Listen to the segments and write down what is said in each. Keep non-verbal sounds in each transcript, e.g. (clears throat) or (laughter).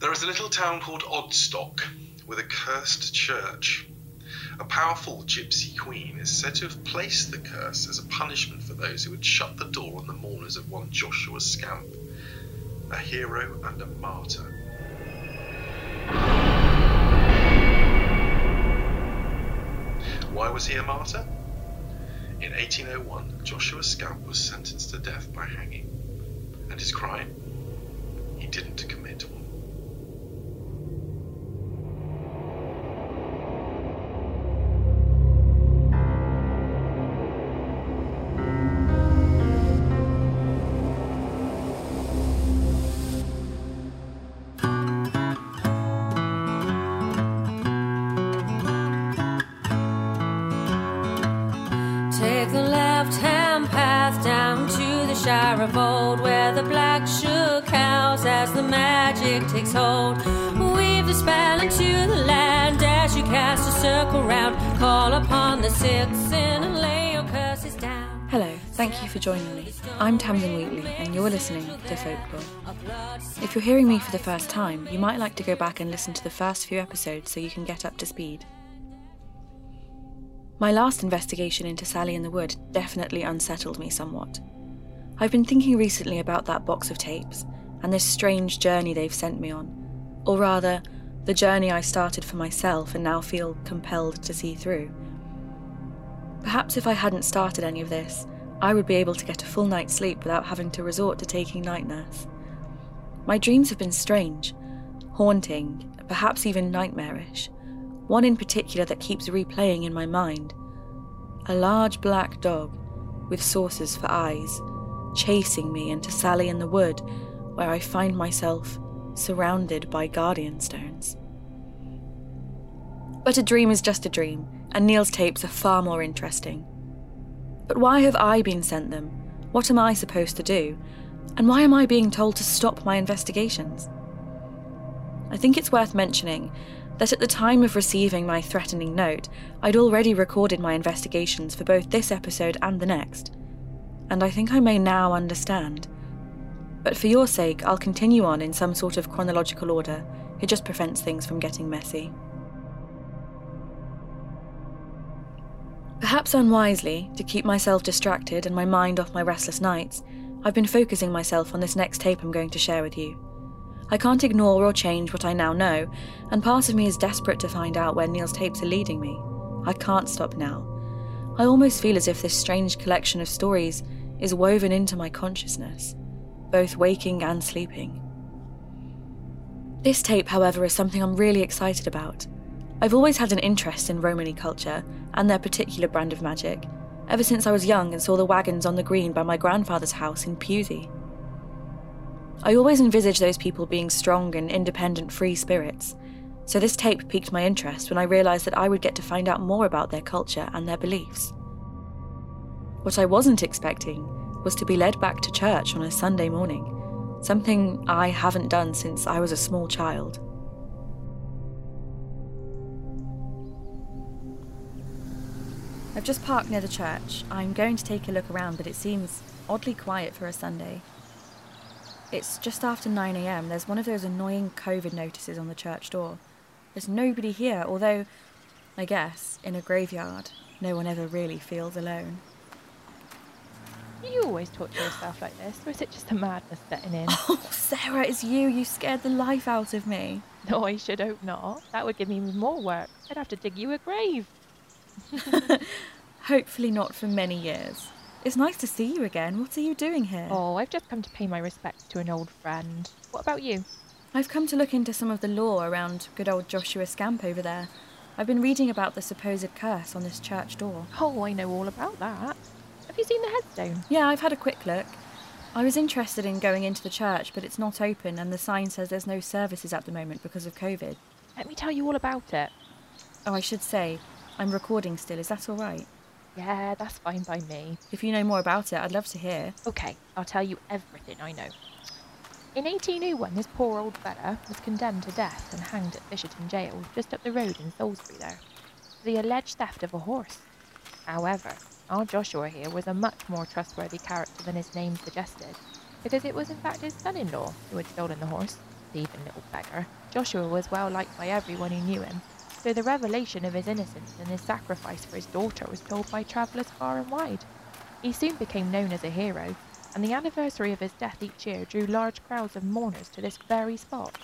There is a little town called Odstock with a cursed church. A powerful gypsy queen is said to have placed the curse as a punishment for those who had shut the door on the mourners of one Joshua Scamp, a hero and a martyr. Why was he a martyr? In 1801, Joshua Scamp was sentenced to death by hanging. And his crime? He didn't commit as the magic takes hold. Weave the spell into the land as you cast a circle round. Call upon the six and lay your curses down. Hello, thank you for joining me. I'm Tamsin Wheatley, and you're listening to Folklore. If you're hearing me for the first time, you might like to go back and listen to the first few episodes so you can get up to speed. My last investigation into Sally in the Wood definitely unsettled me somewhat. I've been thinking recently about that box of tapes and this strange journey they've sent me on, or rather, the journey I started for myself and now feel compelled to see through. Perhaps if I hadn't started any of this, I would be able to get a full night's sleep without having to resort to taking night nurse. My dreams have been strange, haunting, perhaps even nightmarish. One in particular that keeps replaying in my mind. A large black dog with saucers for eyes, chasing me into Sally in the Wood, where I find myself surrounded by guardian stones. But a dream is just a dream, and Neil's tapes are far more interesting. But why have I been sent them? What am I supposed to do? And why am I being told to stop my investigations? I think it's worth mentioning that at the time of receiving my threatening note, I'd already recorded my investigations for both this episode and the next. And I think I may now understand. But for your sake, I'll continue on in some sort of chronological order. It just prevents things from getting messy. Perhaps unwisely, to keep myself distracted and my mind off my restless nights, I've been focusing myself on this next tape I'm going to share with you. I can't ignore or change what I now know, and part of me is desperate to find out where Neil's tapes are leading me. I can't stop now. I almost feel as if this strange collection of stories is woven into my consciousness, both waking and sleeping. This tape, however, is something I'm really excited about. I've always had an interest in Romany culture and their particular brand of magic, ever since I was young and saw the wagons on the green by my grandfather's house in Pusey. I always envisaged those people being strong and independent free spirits, so this tape piqued my interest when I realised that I would get to find out more about their culture and their beliefs. What I wasn't expecting was to be led back to church on a Sunday morning, something I haven't done since I was a small child. I've just parked near the church. I'm going to take a look around, but it seems oddly quiet for a Sunday. It's just after 9am. There's one of those annoying COVID notices on the church door. There's nobody here, although, I guess, in a graveyard, no one ever really feels alone. You always talk to yourself like this, or is it just a madness setting in? Oh, Sarah, it's you. You scared the life out of me. No, I should hope not. That would give me more work. I'd have to dig you a grave. (laughs) Hopefully, not for many years. It's nice to see you again. What are you doing here? Oh, I've just come to pay my respects to an old friend. What about you? I've come to look into some of the lore around good old Joshua Scamp over there. I've been reading about the supposed curse on this church door. Oh, I know all about that. Have you seen the headstone? Yeah, I've had a quick look. I was interested in going into the church, but it's not open, and the sign says there's no services at the moment because of COVID. Let me tell you all about it. Oh, I should say, I'm recording still. Is that all right? Yeah, that's fine by me. If you know more about it, I'd love to hear. Okay, I'll tell you everything I know. In 1801, this poor old fella was condemned to death and hanged at Fisherton Jail, just up the road in Salisbury there, for the alleged theft of a horse. However, our Joshua here was a much more trustworthy character than his name suggested, because it was in fact his son-in-law who had stolen the horse. thieving little beggar, Joshua was well liked by everyone who knew him, so the revelation of his innocence and his sacrifice for his daughter was told by travellers far and wide. He soon became known as a hero, and the anniversary of his death each year drew large crowds of mourners to this very spot.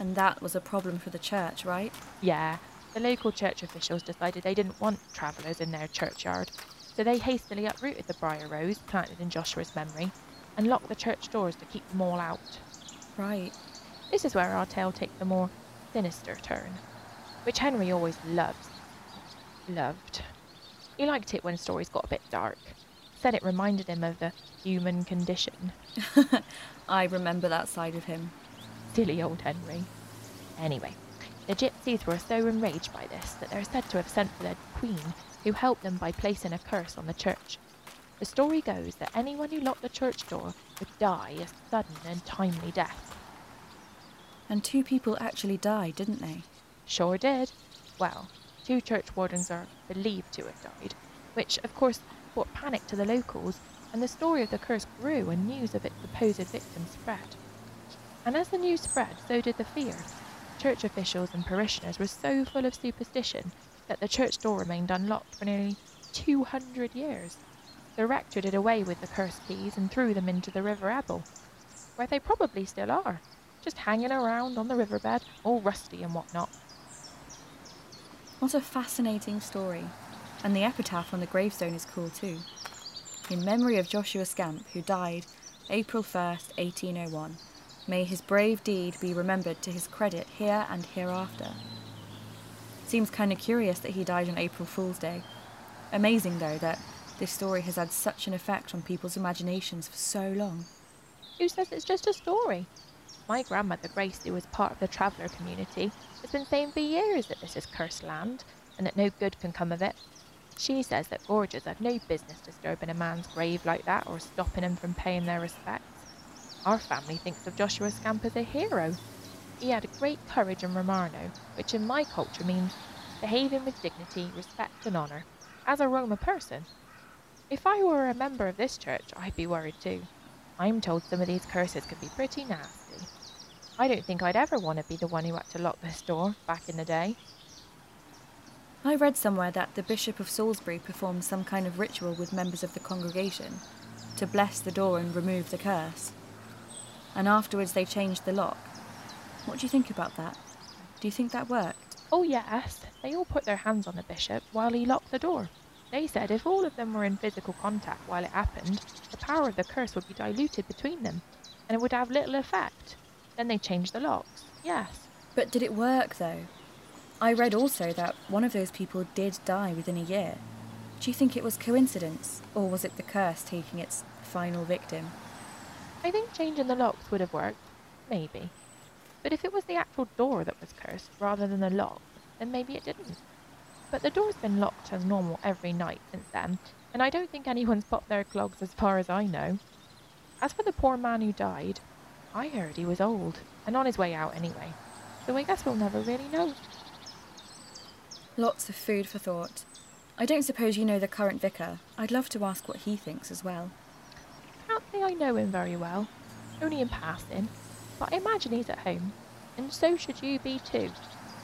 And that was a problem for the church, right? Yeah, the local church officials decided they didn't want travellers in their churchyard, so they hastily uprooted the briar rose planted in Joshua's memory and locked the church doors to keep them all out. Right. This is where our tale takes a more sinister turn, which Henry always loves. Loved. He liked it when stories got a bit dark. Said it reminded him of the human condition. (laughs) I remember that side of him. Silly old Henry. Anyway, the gypsies were so enraged by this that they're said to have sent for their queen, who helped them by placing a curse on the church. The story goes that anyone who locked the church door would die a sudden and timely death. And two people actually died, didn't they? Sure did. Well, two church wardens are believed to have died, which of course brought panic to the locals, and the story of the curse grew and news of its supposed victims spread. And as the news spread, so did the fear. Church officials and parishioners were so full of superstition that the church door remained unlocked for nearly 200 years. The rector did away with the cursed keys and threw them into the River Ebble, where they probably still are, just hanging around on the riverbed, all rusty and whatnot. What a fascinating story. And the epitaph on the gravestone is cool too. In memory of Joshua Scamp, who died April 1st, 1801, may his brave deed be remembered to his credit here and hereafter. Seems kind of curious that he died on April Fool's Day. Amazing, though, that this story has had such an effect on people's imaginations for so long. Who says it's just a story? My grandmother Grace, who was part of the traveller community, has been saying for years that this is cursed land and that no good can come of it. She says that gorgers have no business disturbing a man's grave like that or stopping him from paying their respects. Our family thinks of Joshua Scamp as a hero. He had great courage and Romano, which in my culture means behaving with dignity, respect, and honour, as a Roma person. If I were a member of this church, I'd be worried too. I'm told some of these curses can be pretty nasty. I don't think I'd ever want to be the one who had to lock this door back in the day. I read somewhere that the Bishop of Salisbury performed some kind of ritual with members of the congregation to bless the door and remove the curse. And afterwards they changed the lock. What do you think about that? Do you think that worked? Oh, yes, they all put their hands on the bishop while he locked the door. They said if all of them were in physical contact while it happened, the power of the curse would be diluted between them, and it would have little effect. Then they changed the locks. Yes. But did it work though? I read also that one of those people did die within a year. Do you think it was coincidence, or was it the curse taking its final victim? I think changing the locks would have worked. Maybe. But if it was the actual door that was cursed rather than the lock, then maybe it didn't. But the door's been locked as normal every night since then, and I don't think anyone's popped their clogs as far as I know. As for the poor man who died, I heard he was old, and on his way out anyway, so I guess we'll never really know. Lots of food for thought. I don't suppose you know the current vicar. I'd love to ask what he thinks as well. Can't say I know him very well, only in passing, but I imagine he's at home, and so should you be too.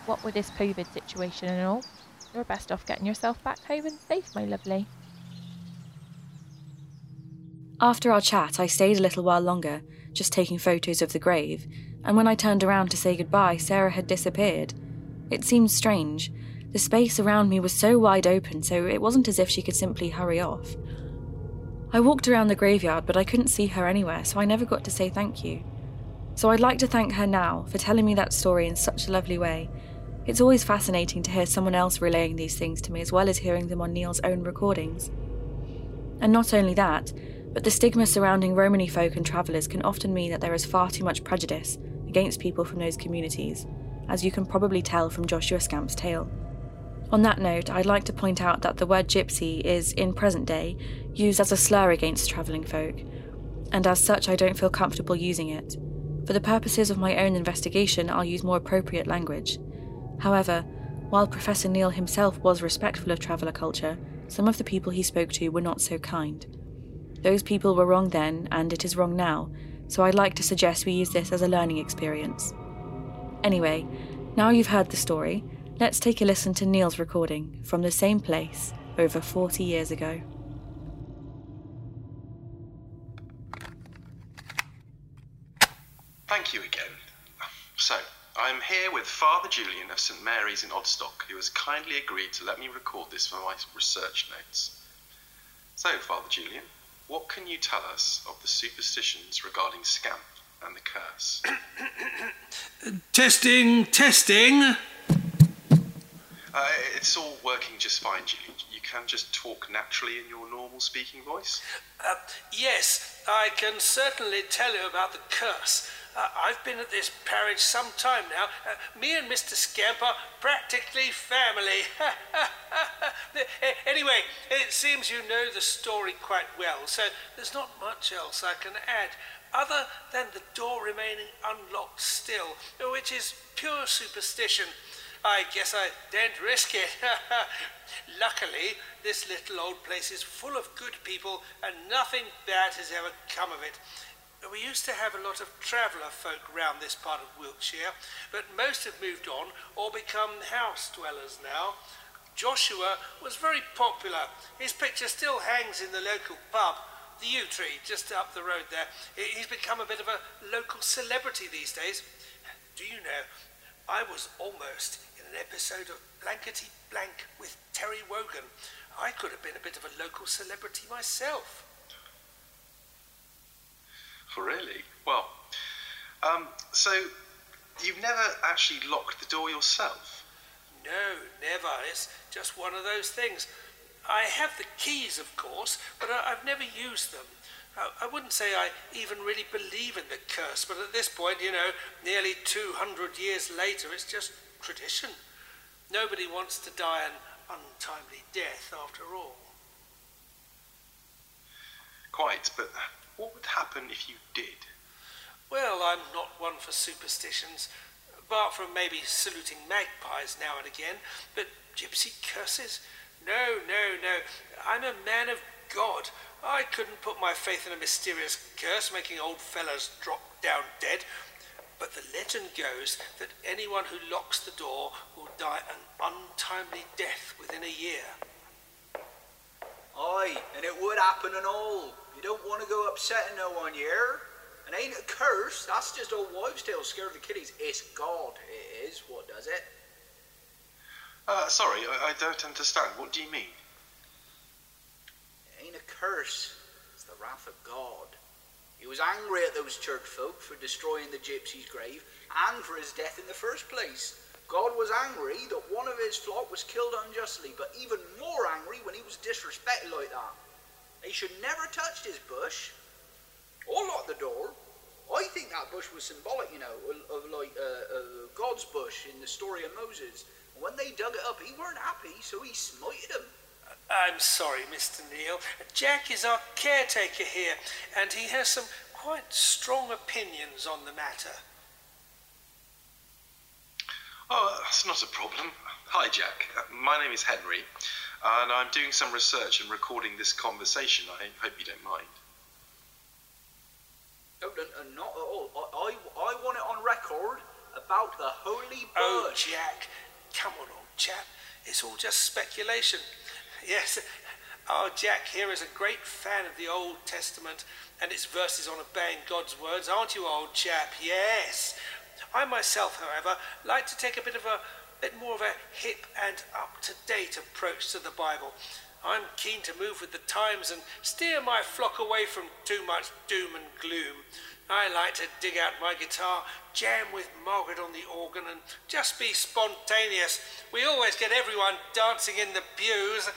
What with this COVID situation and all, you're best off getting yourself back home and safe, my lovely. After our chat, I stayed a little while longer, just taking photos of the grave, and when I turned around to say goodbye, Sarah had disappeared. It seemed strange. The space around me was so wide open, so it wasn't as if she could simply hurry off. I walked around the graveyard, but I couldn't see her anywhere, so I never got to say thank you. So I'd like to thank her now for telling me that story in such a lovely way. It's always fascinating to hear someone else relaying these things to me as well as hearing them on Neil's own recordings. And not only that, but the stigma surrounding Romany folk and travellers can often mean that there is far too much prejudice against people from those communities, as you can probably tell from Joshua Scamp's tale. On that note, I'd like to point out that the word gypsy is, in present day, used as a slur against travelling folk, and as such, I don't feel comfortable using it. For the purposes of my own investigation, I'll use more appropriate language. However, while Professor Neil himself was respectful of traveller culture, some of the people he spoke to were not so kind. Those people were wrong then, and it is wrong now, so I'd like to suggest we use this as a learning experience. Anyway, now you've heard the story, let's take a listen to Neil's recording from the same place over 40 years ago. Thank you again. So, I'm here with Father Julian of St Mary's in Odstock, who has kindly agreed to let me record this for my research notes. So, Father Julian, what can you tell us of the superstitions regarding Scamp and the curse? (coughs) Testing, testing. Uh, it's all working just fine, Julian. You can just talk naturally in your normal speaking voice. Uh, yes, I can certainly tell you about the curse. Uh, I've been at this parish some time now. Uh, me and Mr. Scamp are practically family. (laughs) anyway, it seems you know the story quite well, so there's not much else I can add, other than the door remaining unlocked still, which is pure superstition. I guess I daren't risk it. (laughs) Luckily, this little old place is full of good people, and nothing bad has ever come of it. We used to have a lot of traveller folk round this part of Wiltshire, but most have moved on or become house dwellers now. Joshua was very popular. His picture still hangs in the local pub, the Yew Tree, just up the road there. He's become a bit of a local celebrity these days. Do you know, I was almost an episode of Blankety Blank with Terry Wogan. I could have been a bit of a local celebrity myself. For really? Well, um, so you've never actually locked the door yourself? No, never. It's just one of those things. I have the keys, of course, but I, have never used them. I, I wouldn't say I even really believe in the curse, but at this point, you know, nearly 200 years later, it's just tradition. Nobody wants to die an untimely death, after all. Quite, but what would happen if you did? Well, I'm not one for superstitions, apart from maybe saluting magpies now and again, but gypsy curses? No, no, no. I'm a man of God. I couldn't put my faith in a mysterious curse making old fellows drop down dead. But the legend goes that anyone who locks the door will die an untimely death within a year. Aye, and it would happen and all. You don't want to go upsetting no one, here. And ain't a curse, that's just old wives' tales scared of the kiddies. It's God, it is, what does it? Uh, sorry, I, I don't understand. What do you mean? It ain't a curse, it's the wrath of God. He was angry at those church folk for destroying the gypsy's grave and for his death in the first place. God was angry that one of his flock was killed unjustly, but even more angry when he was disrespected like that. They should never touched his bush or locked the door. I think that bush was symbolic, you know, of, like uh, uh, God's bush in the story of Moses. When they dug it up, he weren't happy, so he smited them. I'm sorry, Mr. Neil. Jack is our caretaker here, and he has some quite strong opinions on the matter. Oh, that's not a problem. Hi, Jack. Uh, my name is Henry and I'm doing some research and recording this conversation. I hope you don't mind. No, no, no not at all. I, I, I want it on record about the holy bird. Oh, Jack, come on, old chap. It's all just speculation. Yes, our Jack here is a great fan of the Old Testament and its verses on obeying God's words, aren't you, old chap? Yes. I myself, however, like to take a bit of a bit more of a hip and up-to-date approach to the Bible. I'm keen to move with the times and steer my flock away from too much doom and gloom. I like to dig out my guitar, jam with Margaret on the organ, and just be spontaneous. We always get everyone dancing in the pews.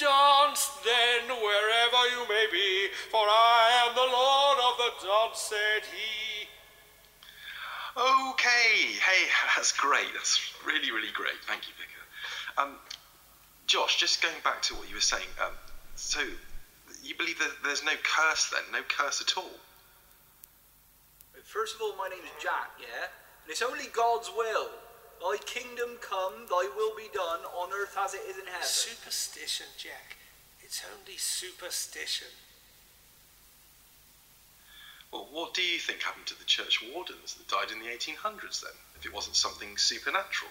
Dance then wherever you may be, for I am the Lord of the dance, said he. Okay, hey, (laughs) that's great. That's really, really great. Thank you, Vicar. Um, Josh, just going back to what you were saying. Um, so, you believe that there's no curse then, no curse at all? First of all, my name is Jack, yeah, and it's only God's will. Thy kingdom come, thy will be done on earth as it is in heaven. Superstition, Jack. It's only superstition. Well, what do you think happened to the church wardens that died in the 1800s then, if it wasn't something supernatural?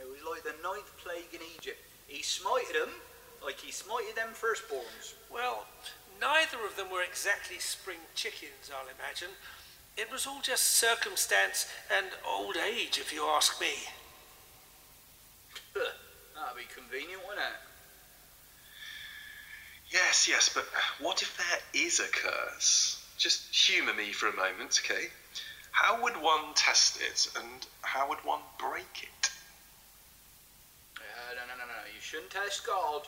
It was like the ninth plague in Egypt. He smited them like he smited them firstborns. Well, neither of them were exactly spring chickens, I'll imagine. It was all just circumstance and old age, if you ask me. That'd be convenient, wouldn't it? Yes, yes, but what if there is a curse? Just humour me for a moment, okay? How would one test it, and how would one break it? Uh, no, no, no, no. You shouldn't test God.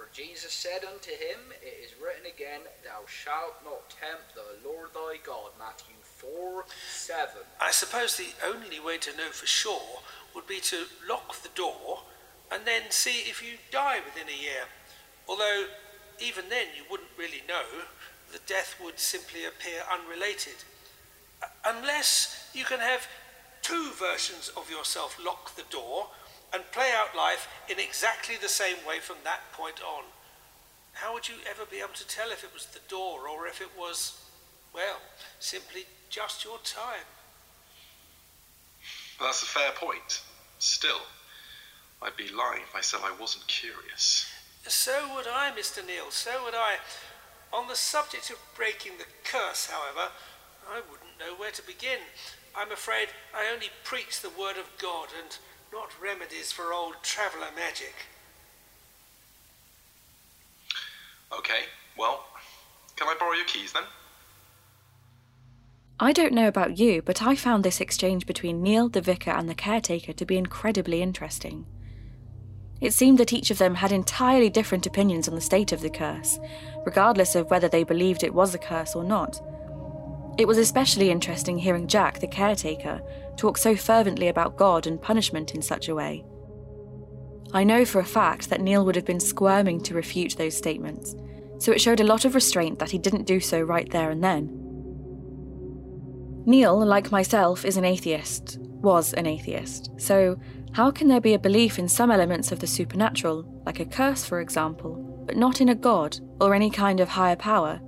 For Jesus said unto him, It is written again, Thou shalt not tempt the Lord thy God. Matthew 4 7. I suppose the only way to know for sure would be to lock the door and then see if you die within a year. Although, even then, you wouldn't really know. The death would simply appear unrelated. Unless you can have two versions of yourself lock the door and play out life in exactly the same way from that point on. How would you ever be able to tell if it was the door or if it was, well, simply just your time? Well, that's a fair point. Still, I'd be lying if I said I wasn't curious. So would I, Mr. Neil, so would I. On the subject of breaking the curse, however, I wouldn't know where to begin. I'm afraid I only preach the word of God and not remedies for old traveller magic. Okay, well, can I borrow your keys then? I don't know about you, but I found this exchange between Neil, the vicar, and the caretaker to be incredibly interesting. It seemed that each of them had entirely different opinions on the state of the curse, regardless of whether they believed it was a curse or not. It was especially interesting hearing Jack, the caretaker, talk so fervently about God and punishment in such a way. I know for a fact that Neil would have been squirming to refute those statements, so it showed a lot of restraint that he didn't do so right there and then. Neil, like myself, is an atheist, was an atheist, so how can there be a belief in some elements of the supernatural, like a curse, for example, but not in a god or any kind of higher power?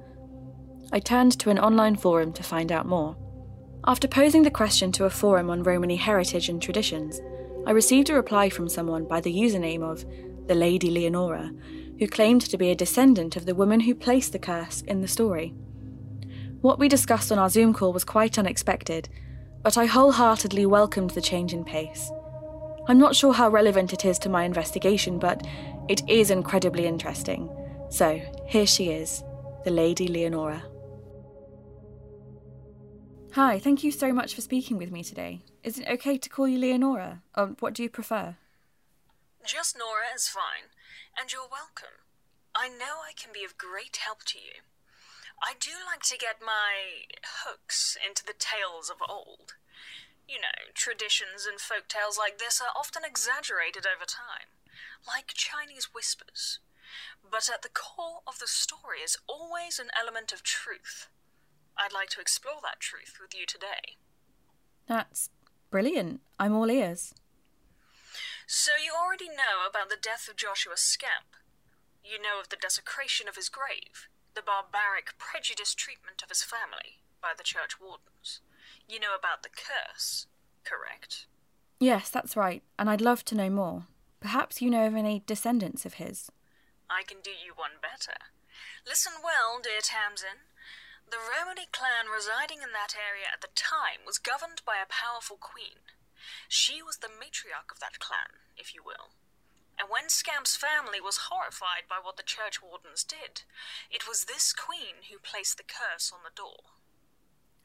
I turned to an online forum to find out more. After posing the question to a forum on Romany heritage and traditions, I received a reply from someone by the username of the Lady Leonora, who claimed to be a descendant of the woman who placed the curse in the story. What we discussed on our Zoom call was quite unexpected, but I wholeheartedly welcomed the change in pace. I'm not sure how relevant it is to my investigation, but it is incredibly interesting. So, here she is, the Lady Leonora. Hi, thank you so much for speaking with me today. Is it okay to call you Leonora? Or what do you prefer? Just Nora is fine, and you're welcome. I know I can be of great help to you. I do like to get my hooks into the tales of old. You know, traditions and folk tales like this are often exaggerated over time, like Chinese whispers. But at the core of the story is always an element of truth. I'd like to explore that truth with you today. That's brilliant. I'm all ears. So, you already know about the death of Joshua Scamp. You know of the desecration of his grave, the barbaric, prejudiced treatment of his family by the church wardens. You know about the curse, correct? Yes, that's right, and I'd love to know more. Perhaps you know of any descendants of his. I can do you one better. Listen well, dear Tamsin. The Romany clan residing in that area at the time was governed by a powerful queen. She was the matriarch of that clan, if you will. And when Scamp's family was horrified by what the church wardens did, it was this queen who placed the curse on the door.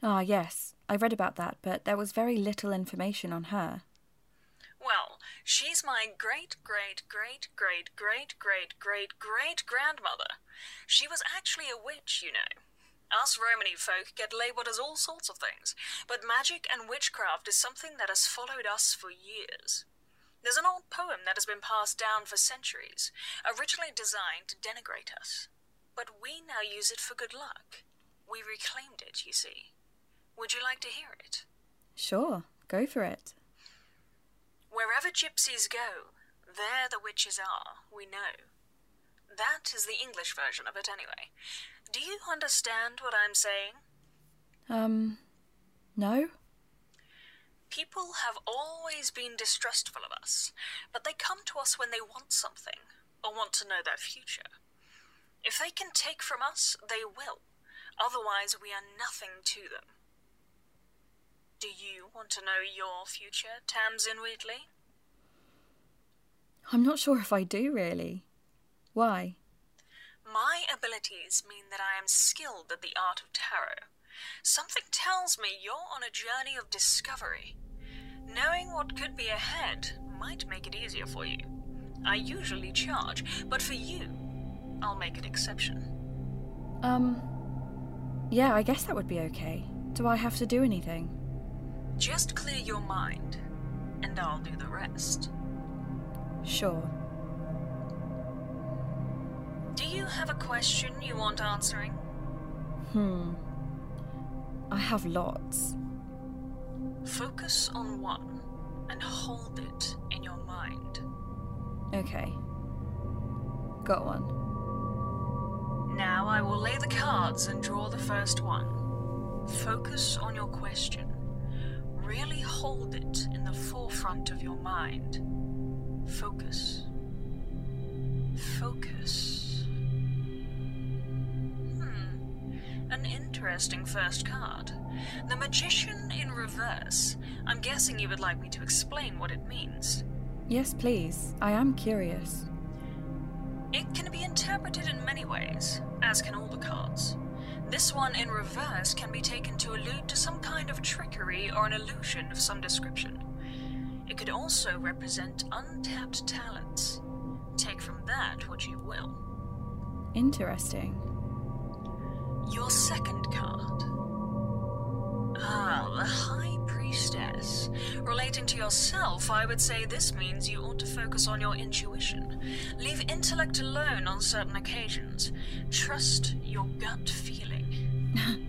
Ah, yes, I read about that, but there was very little information on her. Well, she's my great great great great great great great great grandmother. She was actually a witch, you know. Us Romany folk get labelled as all sorts of things, but magic and witchcraft is something that has followed us for years. There's an old poem that has been passed down for centuries, originally designed to denigrate us. But we now use it for good luck. We reclaimed it, you see. Would you like to hear it? Sure, go for it. Wherever gypsies go, there the witches are, we know. That is the English version of it, anyway. Do you understand what I'm saying? Um, no? People have always been distrustful of us, but they come to us when they want something, or want to know their future. If they can take from us, they will. Otherwise, we are nothing to them. Do you want to know your future, Tamsin Wheatley? I'm not sure if I do, really. Why? My abilities mean that I am skilled at the art of tarot. Something tells me you're on a journey of discovery. Knowing what could be ahead might make it easier for you. I usually charge, but for you, I'll make an exception. Um, yeah, I guess that would be okay. Do I have to do anything? Just clear your mind, and I'll do the rest. Sure. Do you have a question you want answering? Hmm. I have lots. Focus on one and hold it in your mind. Okay. Got one. Now I will lay the cards and draw the first one. Focus on your question. Really hold it in the forefront of your mind. Focus. Focus. Interesting first card. The Magician in reverse. I'm guessing you would like me to explain what it means. Yes, please. I am curious. It can be interpreted in many ways, as can all the cards. This one in reverse can be taken to allude to some kind of trickery or an illusion of some description. It could also represent untapped talents. Take from that what you will. Interesting. Your second card. Ah, the High Priestess. Relating to yourself, I would say this means you ought to focus on your intuition. Leave intellect alone on certain occasions. Trust your gut feeling.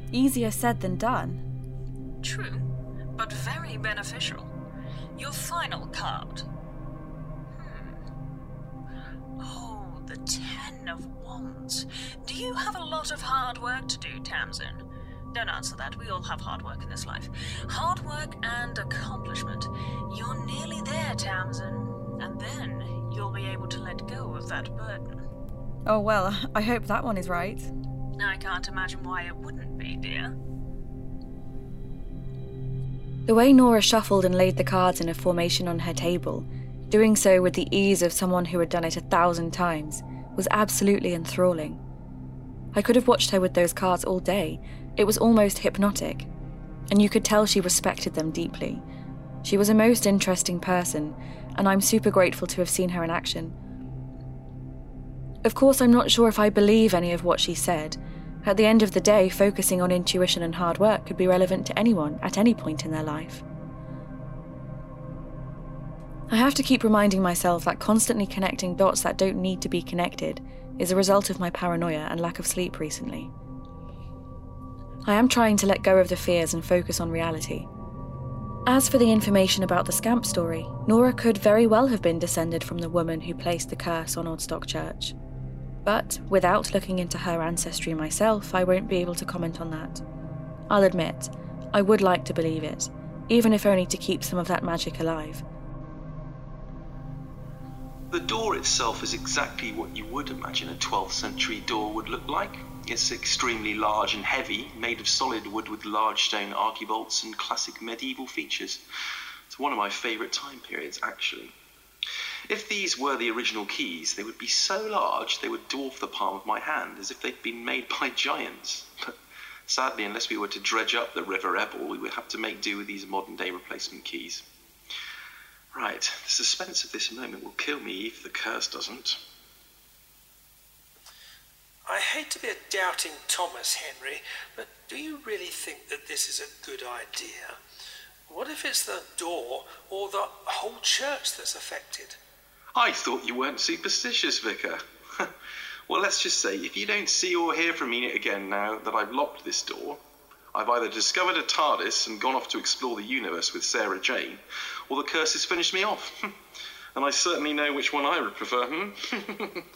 (laughs) Easier said than done. True, but very beneficial. Your final card. Hmm. Oh, the Ten of Wands. Do you have a lot of hard work to do, Tamsin? Don't answer that. We all have hard work in this life. Hard work and accomplishment. You're nearly there, Tamsin. And then you'll be able to let go of that burden. Oh well, I hope that one is right. I can't imagine why it wouldn't be, dear. The way Nora shuffled and laid the cards in a formation on her table, doing so with the ease of someone who had done it a thousand times, was absolutely enthralling. I could have watched her with those cards all day. It was almost hypnotic. And you could tell she respected them deeply. She was a most interesting person, and I'm super grateful to have seen her in action. Of course, I'm not sure if I believe any of what she said. At the end of the day, focusing on intuition and hard work could be relevant to anyone at any point in their life. I have to keep reminding myself that constantly connecting dots that don't need to be connected is a result of my paranoia and lack of sleep recently. I am trying to let go of the fears and focus on reality. As for the information about the scamp story, Nora could very well have been descended from the woman who placed the curse on Odstock Church. But without looking into her ancestry myself, I won't be able to comment on that. I'll admit, I would like to believe it, even if only to keep some of that magic alive. The door itself is exactly what you would imagine a 12th century door would look like. It's extremely large and heavy, made of solid wood with large stone archivolts and classic medieval features. It's one of my favourite time periods, actually. If these were the original keys, they would be so large they would dwarf the palm of my hand, as if they'd been made by giants. But sadly, unless we were to dredge up the River Ebble, we would have to make do with these modern day replacement keys. Right, the suspense of this moment will kill me if the curse doesn't. I hate to be a doubting Thomas, Henry, but do you really think that this is a good idea? What if it's the door or the whole church that's affected? I thought you weren't superstitious, Vicar. (laughs) well, let's just say, if you don't see or hear from me again now that I've locked this door, I've either discovered a TARDIS and gone off to explore the universe with Sarah Jane, or the curse has finished me off. (laughs) and I certainly know which one I would prefer, hmm? (laughs)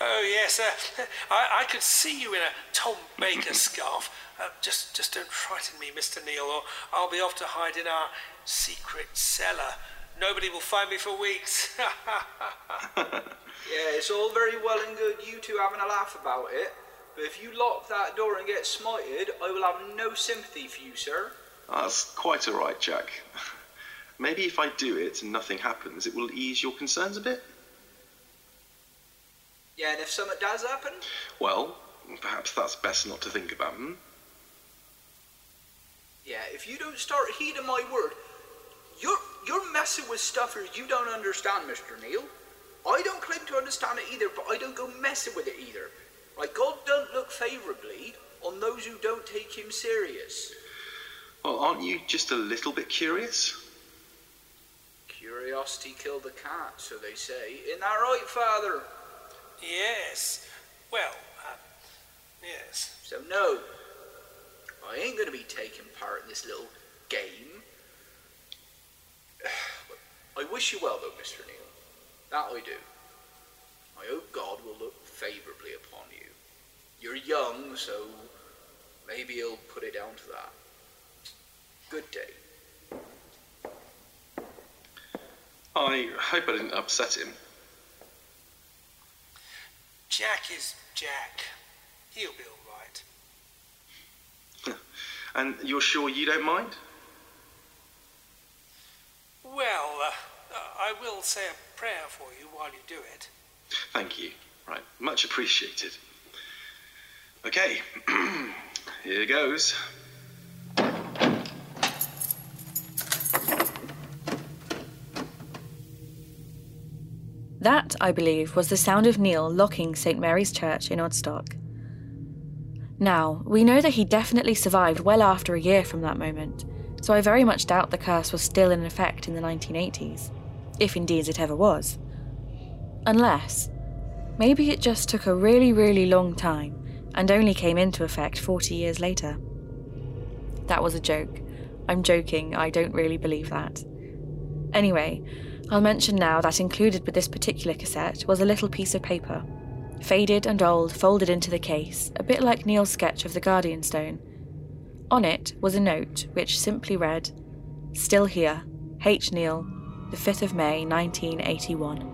Oh, yes. Uh, I, I could see you in a Tom Baker (laughs) scarf. Uh, just, just don't frighten me, Mr. Neil, or I'll be off to hide in our secret cellar. Nobody will find me for weeks. Yeah, it's all very well and good you two having a laugh about it, but if you lock that door and get smited, I will have no sympathy for you, sir. That's quite all right, Jack. (laughs) Maybe if I do it and nothing happens, it will ease your concerns a bit. Yeah, and if something does happen, Well, perhaps that's best not to think about, hmm? yeah, if you don't start heeding my word, you're you're messing with stuff you don't understand, Mr. Neil. I don't claim to understand it either, but I don't go messing with it either. Right, God don't look favourably on those who don't take him serious. Well, aren't you just a little bit curious? Curiosity killed the cat, so they say. Isn't that right, Father? yes. Well, uh, yes. So no, I ain't gonna be taking part in this little game. (sighs) I wish you well, though, Mr. Neil. That I do. I hope God will look favourably upon you. You're young, so maybe he'll put it down to that. Good day. I hope I didn't upset him. Jack is Jack. He'll be all right. (laughs) And you're sure you don't mind? Well, uh, I will say a prayer for you while you do it. Thank you. Right, much appreciated. Okay, (clears throat) here goes. That, I believe, was the sound of Neil locking St Mary's Church in Odstock. Now, we know that he definitely survived well after a year from that moment, so I very much doubt the curse was still in effect in the 1980s, if indeed it ever was. Unless, maybe it just took a really, really long time and only came into effect 40 years later. That was a joke. I'm joking, I don't really believe that. Anyway, I'll mention now that included with this particular cassette was a little piece of paper. Faded and old, folded into the case, a bit like Neil's sketch of the Guardian Stone. On it was a note which simply read, Still here, H. Neil, the 5th of May 1981.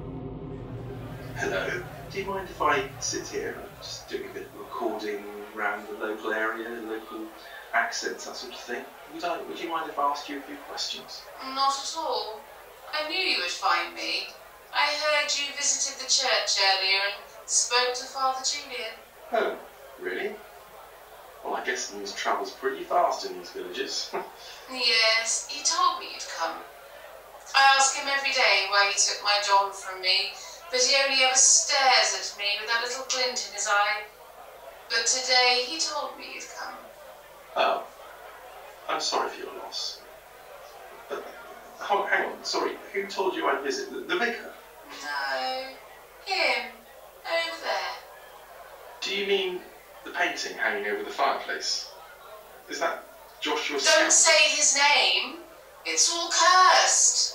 Hello. Do you mind if I sit here? I'm just doing a bit of recording around the local area, local accents, that sort of thing. Would, I, would you mind if I asked you a few questions? Not at all. I knew you would find me. I heard you visited the church earlier and spoke to Father Julian. Oh, really? Well, I guess news travels pretty fast in these villages. (laughs) Yes, he told me you'd come. I ask him every day why he took my John from me, but he only ever stares at me with that little glint in his eye. But today he told me you'd come. oh, I'm sorry for your loss. Oh, hang on, sorry. Who told you I'd visit? The, the vicar? No, him, over there. Do you mean the painting hanging over the fireplace? Is that Joshua Don't Scout? say his name. It's all cursed.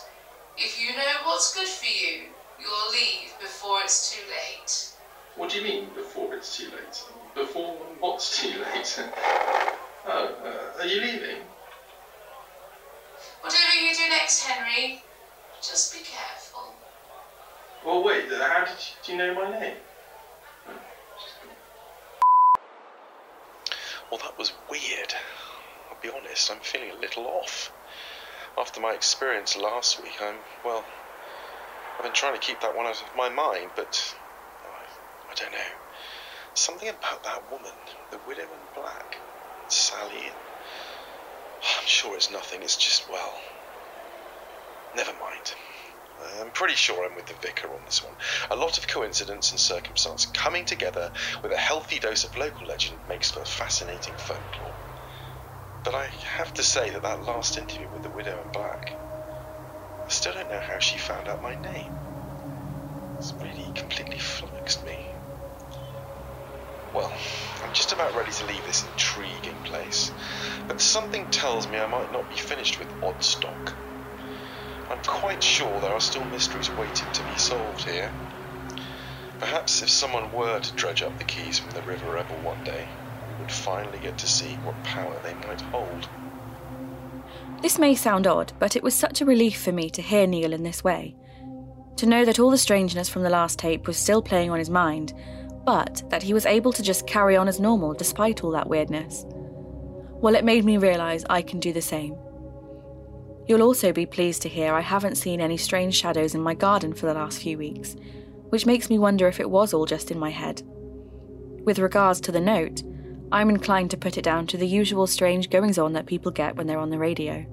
If you know what's good for you, you'll leave before it's too late. What do you mean before it's too late? Before what's too late? (laughs) oh, uh, are you leaving? Whatever you do next, Henry, just be careful. Well, wait, how did you, do you know my name? Well, that was weird. I'll be honest, I'm feeling a little off. After my experience last week, I'm, well, I've been trying to keep that one out of my mind, but oh, I, I don't know. Something about that woman, the widow in black, Sally. I'm sure it's nothing, it's just, well, never mind. I'm pretty sure I'm with the vicar on this one. A lot of coincidence and circumstance coming together with a healthy dose of local legend makes for fascinating folklore. But I have to say that that last interview with the widow in black, I still don't know how she found out my name. It's really completely flummoxed me. Well, I'm just about ready to leave this intriguing place, but something tells me I might not be finished with Odstock. I'm quite sure there are still mysteries waiting to be solved here. Perhaps if someone were to dredge up the keys from the River Ebble one day, we would finally get to see what power they might hold. This may sound odd, but it was such a relief for me to hear Neil in this way. To know that all the strangeness from the last tape was still playing on his mind, but that he was able to just carry on as normal despite all that weirdness. Well, it made me realise I can do the same. You'll also be pleased to hear I haven't seen any strange shadows in my garden for the last few weeks, which makes me wonder if it was all just in my head. With regards to the note, I'm inclined to put it down to the usual strange goings on that people get when they're on the radio.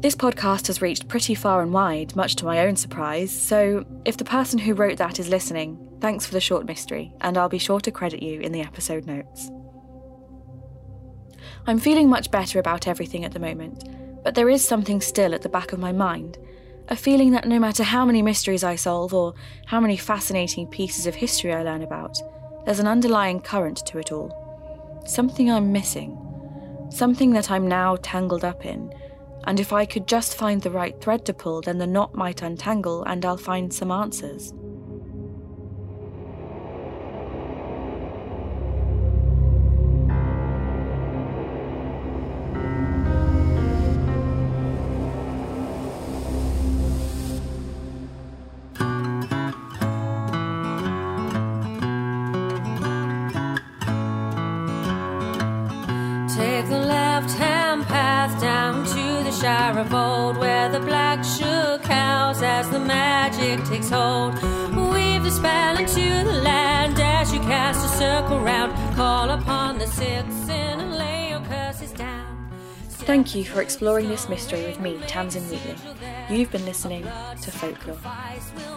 This podcast has reached pretty far and wide, much to my own surprise, so if the person who wrote that is listening, thanks for the short mystery, and I'll be sure to credit you in the episode notes. I'm feeling much better about everything at the moment, but there is something still at the back of my mind a feeling that no matter how many mysteries I solve or how many fascinating pieces of history I learn about, there's an underlying current to it all. Something I'm missing. Something that I'm now tangled up in. And if I could just find the right thread to pull, then the knot might untangle and I'll find some answers. The of Old, where the Black Shuck house as the magic takes hold. Weave the spell into the land as you cast a circle round. Call upon the six sin and lay your curses down. Thank you for exploring this mystery with me, Tamsin Wheatley. You've been listening to Folklore.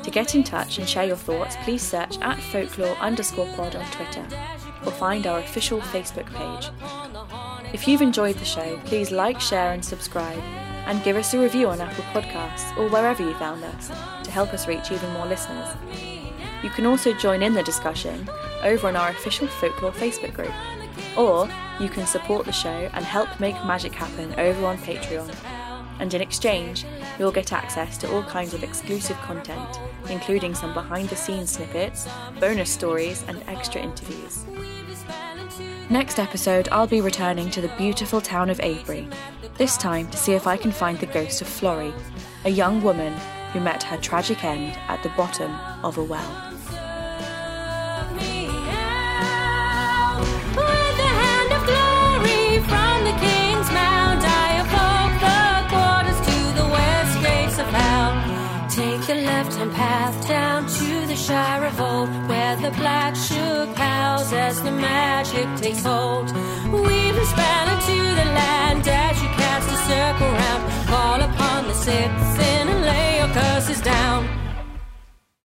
To get in touch and share your thoughts, please search at folklore underscore pod on Twitter or find our official Facebook page. If you've enjoyed the show, please like, share, and subscribe, and give us a review on Apple Podcasts or wherever you found us to help us reach even more listeners. You can also join in the discussion over on our official Folklore Facebook group, or you can support the show and help make magic happen over on Patreon. And in exchange, you'll get access to all kinds of exclusive content, including some behind the scenes snippets, bonus stories, and extra interviews. Next episode, I'll be returning to the beautiful town of Avebury, this time to see if I can find the ghost of Florrie, a young woman who met her tragic end at the bottom of a well. To to where the Black Shuck house as the magic takes hold. Spell into the land as you a circle round. Call upon the six and lay your curses down.